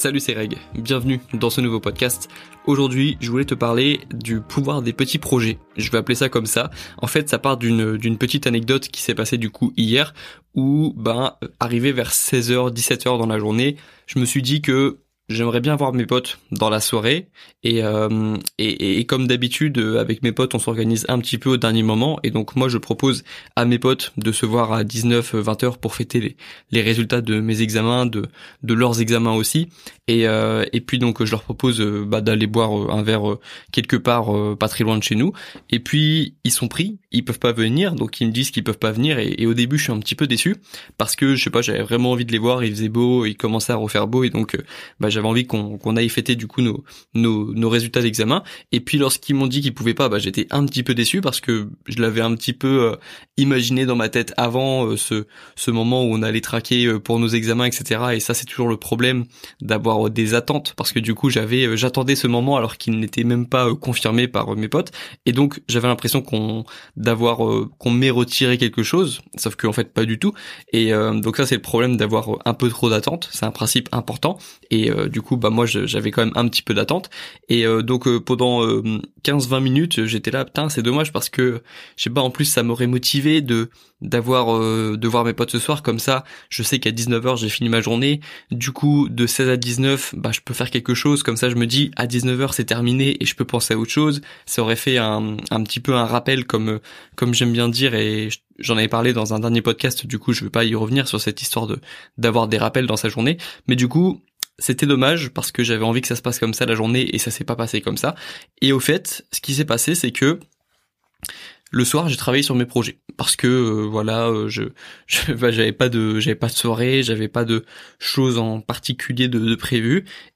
Salut c'est Reg, bienvenue dans ce nouveau podcast. Aujourd'hui je voulais te parler du pouvoir des petits projets, je vais appeler ça comme ça. En fait ça part d'une, petite anecdote qui s'est passée du coup hier où ben arrivé vers 16h, 17h dans la journée, je me suis dit que j'aimerais bien voir mes potes dans la soirée et, euh, et, et, comme d'habitude euh, avec mes potes on s'organise un petit peu au dernier moment et donc moi je propose à mes potes de se voir à 19 20 heures pour fêter les, les résultats de mes examens de de leurs examens aussi. Et euh, et puis donc je leur propose euh, bah, d'aller boire euh, un verre quelque part pas très loin de chez nous. Et puis ils sont pris ils peuvent pas venir donc ils me disent qu'ils peuvent pas venir et, au début je suis un petit peu déçu parce que je sais pas j'avais vraiment envie de les voir il faisait beau il commençait à refaire beau et donc bah, envie qu'on qu'on aille fêter du coup nos nos, nos résultats d'examen. Et puis lorsqu'ils m'ont dit qu'ils pouvaient pas, bah, j'étais un petit peu déçu parce que je l'avais un petit peu euh, imaginé dans ma tête avant euh, ce ce moment où on allait traquer euh, pour nos examens, etc. Et ça c'est toujours le problème d'avoir des attentes parce que du coup j'avais j'attendais ce moment alors qu'il n'était même pas confirmé par mes potes et donc j'avais l'impression qu'on d'avoir qu'on m'ait retiré quelque chose, sauf qu'en fait pas du tout. Et donc ça c'est le problème d'avoir un peu trop d'attentes. C'est un principe important et du coup bah moi j'avais quand même un petit peu d'attente. Et euh, donc euh, pendant 15-20 euh, minutes j'étais là putain c'est dommage parce que je sais pas en plus ça m'aurait motivé de d'avoir de voir mes potes ce soir. Comme ça je sais qu'à 19h j'ai fini ma journée. Du coup de 16 à 19 bah je peux faire quelque chose. Comme ça je me dis à 19h c'est terminé et je peux penser à autre chose. Ça aurait fait un, un petit peu un rappel comme comme j'aime bien dire. Et j'en avais parlé dans un dernier podcast. Du coup je vais pas y revenir sur cette histoire de d'avoir des rappels dans sa journée. Mais du coup c'était dommage parce que j'avais envie que ça se passe comme ça la journée et ça s'est pas passé comme ça. Et au fait, ce qui s'est passé, c'est que le soir, j'ai travaillé sur mes projets. Parce que euh, voilà, euh, je bah, j'avais pas de j'avais pas de soirée, j'avais pas de choses en particulier de, de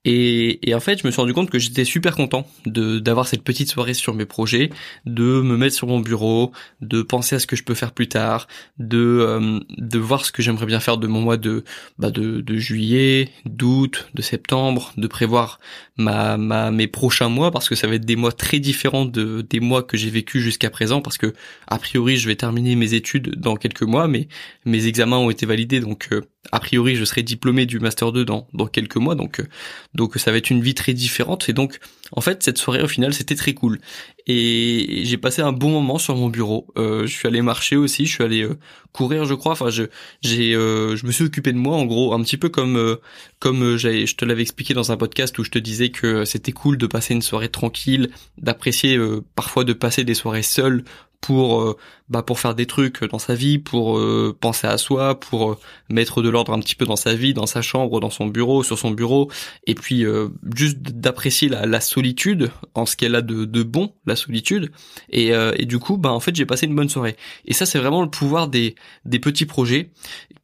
et, et en fait, je me suis rendu compte que j'étais super content de d'avoir cette petite soirée sur mes projets, de me mettre sur mon bureau, de penser à ce que je peux faire plus tard, de euh, de voir ce que j'aimerais bien faire de mon mois de bah de, de juillet, d'août, de septembre, de prévoir ma ma mes prochains mois. Parce que ça va être des mois très différents de des mois que j'ai vécu jusqu'à présent parce que a priori je vais terminer mes études dans quelques mois, mais mes examens ont été validés, donc euh, a priori je serai diplômé du master 2 dans dans quelques mois, donc euh, donc ça va être une vie très différente. Et donc en fait cette soirée au final c'était très cool et j'ai passé un bon moment sur mon bureau. Euh, je suis allé marcher aussi, je suis allé courir je crois. Enfin je j'ai je me suis occupé de moi en gros un petit peu comme comme je te l'avais expliqué dans un podcast où je te disais que c'était cool de passer une soirée tranquille, d'apprécier parfois de passer des soirées seules pour euh, bah pour faire des trucs dans sa vie, pour euh, penser à soi, pour euh, mettre de l'ordre un petit peu dans sa vie, dans sa chambre, dans son bureau, sur son bureau, et puis juste d'apprécier la, la, solitude en ce qu'elle a de, de, bon, la solitude. Et, et du coup, bah en fait j'ai passé une bonne soirée. Et ça c'est vraiment le pouvoir des des petits projets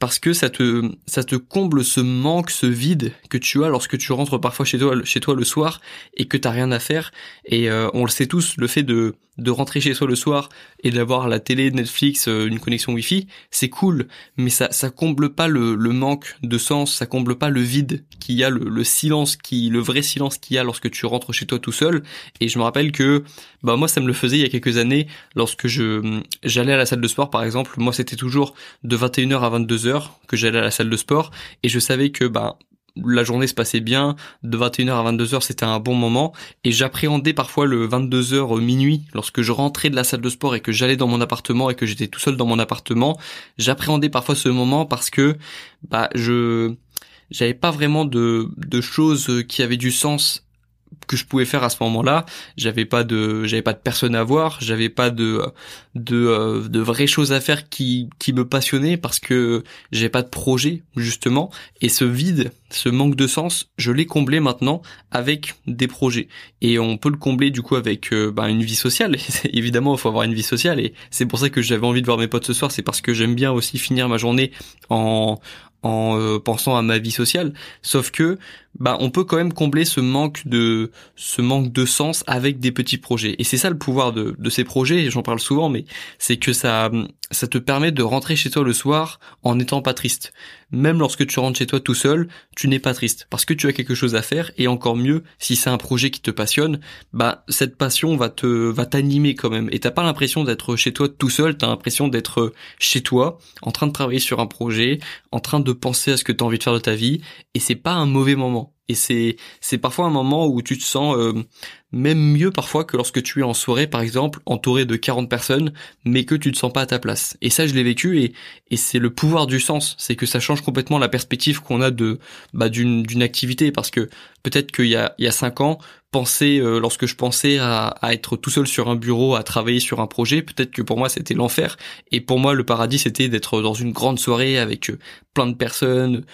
parce que ça te ça te comble ce manque, ce vide que tu as lorsque tu rentres parfois chez toi chez toi le soir et que t'as rien à faire. Et on le sait tous, le fait de de rentrer chez soi le soir et d'avoir la télé, Netflix, euh, une connexion Wi-Fi, c'est cool, mais ça ça comble pas le, le manque de sens, ça comble pas le vide qu'il y a, le, le silence qui, le vrai silence qu'il y a lorsque tu rentres chez toi tout seul. Et je me rappelle que bah moi ça me le faisait il y a quelques années lorsque je j'allais à la salle de sport par exemple. Moi c'était toujours de 21h à 22h que j'allais à la salle de sport et je savais que bah la journée se passait bien, de 21h à 22h c'était un bon moment, et j'appréhendais parfois le 22h minuit, lorsque je rentrais de la salle de sport et que j'allais dans mon appartement et que j'étais tout seul dans mon appartement, j'appréhendais parfois ce moment parce que bah je j'avais pas vraiment de, de choses qui avaient du sens que je pouvais faire à ce moment-là. J'avais pas de, j'avais pas de personne à voir, j'avais pas de, de, euh, de vraies choses à faire qui, qui me passionnaient parce que j'avais pas de projet justement. Et ce vide, ce manque de sens, je l'ai comblé maintenant avec des projets. Et on peut le combler du coup avec euh, bah, une vie sociale. évidemment, il faut avoir une vie sociale et c'est pour ça que j'avais envie de voir mes potes ce soir. C'est parce que j'aime bien aussi finir ma journée en en euh, pensant à ma vie sociale. Sauf que bah on peut quand même combler ce manque de ce manque de sens avec des petits projets. Et c'est ça le pouvoir de, de ces projets, et j'en parle souvent, mais c'est que ça ça te permet de rentrer chez toi le soir en n'étant pas triste. Même lorsque tu rentres chez toi tout seul, tu n'es pas triste. Parce que tu as quelque chose à faire et encore mieux si c'est un projet qui te passionne, bah cette passion va te va t'animer quand même. Et t'as pas l'impression d'être chez toi tout seul, t'as l'impression d'être chez toi en train de travailler sur un projet, en train de penser à ce que tu as envie de faire de ta vie et c'est pas un mauvais moment Et c'est c'est parfois un moment où tu te sens euh, même mieux parfois que lorsque tu es en soirée par exemple entouré de 40 personnes mais que tu te sens pas à ta place. Et ça je l'ai vécu et et c'est le pouvoir du sens, c'est que ça change complètement la perspective qu'on a de bah d'une d'une activité. Parce que peut-être qu'il y a il y a cinq ans penser euh, lorsque je pensais à, à, être tout seul sur un bureau à travailler sur un projet peut-être que pour moi c'était l'enfer. Et pour moi le paradis c'était d'être dans une grande soirée avec euh, plein de personnes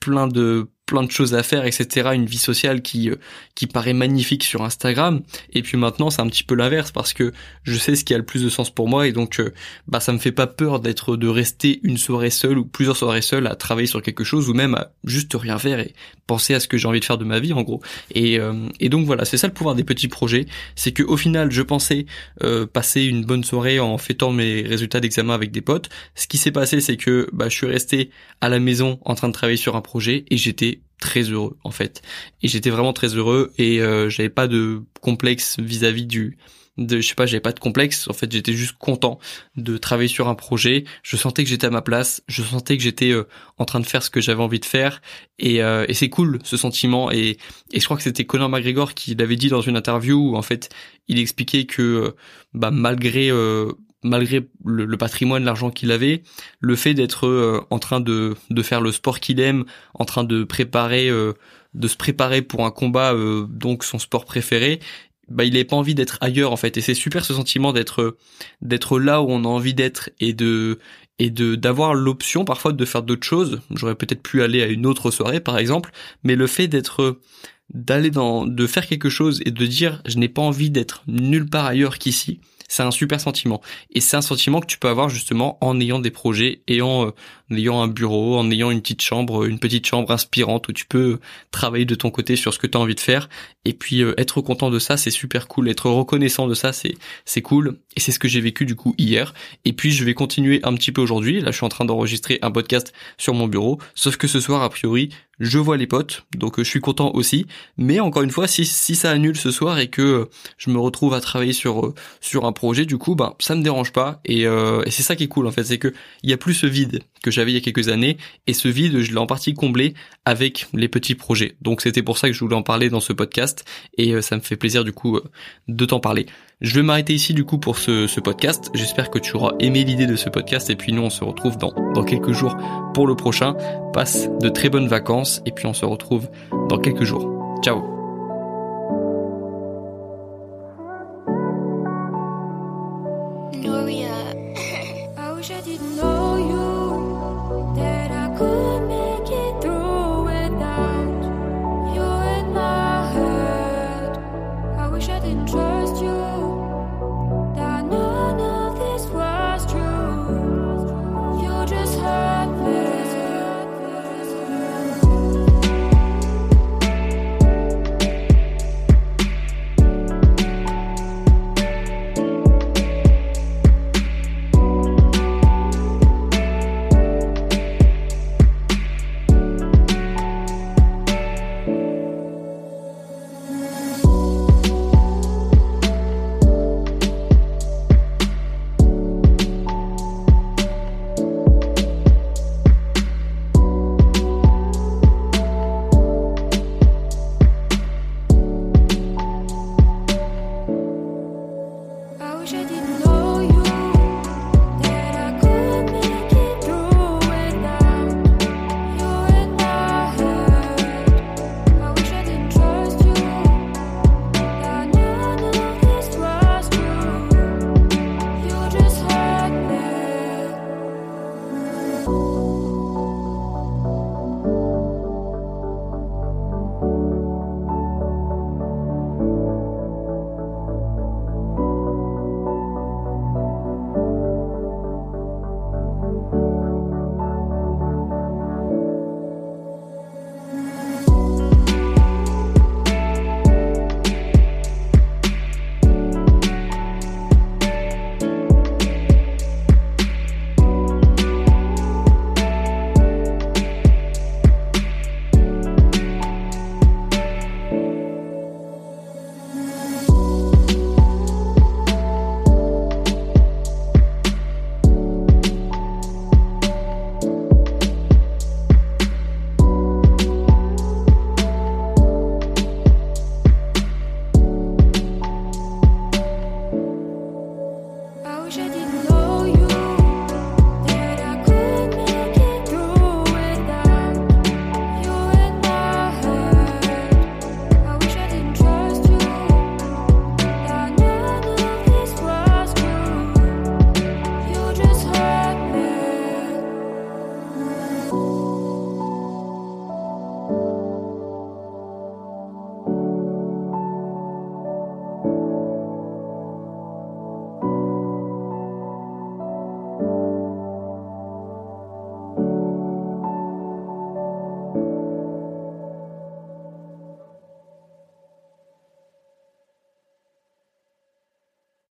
plein de plein de choses à faire, etc. Une vie sociale qui euh, qui paraît magnifique sur Instagram. Et puis maintenant, c'est un petit peu l'inverse parce que je sais ce qui a le plus de sens pour moi et donc euh, bah ça me fait pas peur d'être de rester une soirée seule ou plusieurs soirées seules à travailler sur quelque chose ou même à juste rien faire et penser à ce que j'ai envie de faire de ma vie en gros. Et euh, et donc voilà, c'est ça le pouvoir des petits projets, c'est que au final, je pensais passer une bonne soirée en fêtant mes résultats d'examen avec des potes. Ce qui s'est passé, c'est que bah je suis resté à la maison en train de travailler sur un projet et j'étais très heureux en fait. Et j'étais vraiment très heureux et euh, j'avais pas de complexe vis-à-vis du de je sais pas j'avais pas de complexe. En fait j'étais juste content de travailler sur un projet. Je sentais que j'étais à ma place. Je sentais que j'étais euh, en train de faire ce que j'avais envie de faire. Et, euh, c'est cool ce sentiment. Et, et je crois que c'était Conor McGregor qui l'avait dit dans une interview où en fait il expliquait que bah malgré malgré le, patrimoine, l'argent qu'il avait, le fait d'être euh, en train de, de faire le sport qu'il aime, en train de préparer, euh, de se préparer pour un combat, euh, donc son sport préféré, bah il n'avait pas envie d'être ailleurs en fait. Et c'est super ce sentiment d'être d'être là où on a envie d'être et de et de d'avoir l'option parfois de faire d'autres choses. J'aurais peut-être pu aller à une autre soirée par exemple, mais le fait d'être d'aller dans de faire quelque chose et de dire je n'ai pas envie d'être nulle part ailleurs qu'ici c'est un super sentiment. Et c'est un sentiment que tu peux avoir justement en ayant des projets et en, ayant un bureau, en ayant une petite chambre, une petite chambre inspirante où tu peux travailler de ton côté sur ce que tu as envie de faire. Et puis euh, être content de ça, c'est super cool. Être reconnaissant de ça, c'est c'est cool. Et c'est ce que j'ai vécu du coup hier. Et puis je vais continuer un petit peu aujourd'hui. Là, je suis en train d'enregistrer un podcast sur mon bureau. Sauf que ce soir, a priori, je vois les potes, donc euh, je suis content aussi. Mais encore une fois, si, si ça annule ce soir et que euh, je me retrouve à travailler sur sur un projet, du coup, bah ça me dérange pas. Et, et c'est ça qui est cool en fait, c'est que il y a plus ce vide que j'avais il y a quelques années, et ce vide, je l'ai en partie comblé avec les petits projets. Donc c'était pour ça que je voulais en parler dans ce podcast, et ça me fait plaisir du coup de t'en parler. Je vais m'arrêter ici du coup pour ce, ce podcast. J'espère que tu auras aimé l'idée de ce podcast et puis nous on se retrouve dans, dans quelques jours pour le prochain. Passe de très bonnes vacances et puis on se retrouve dans quelques jours. Ciao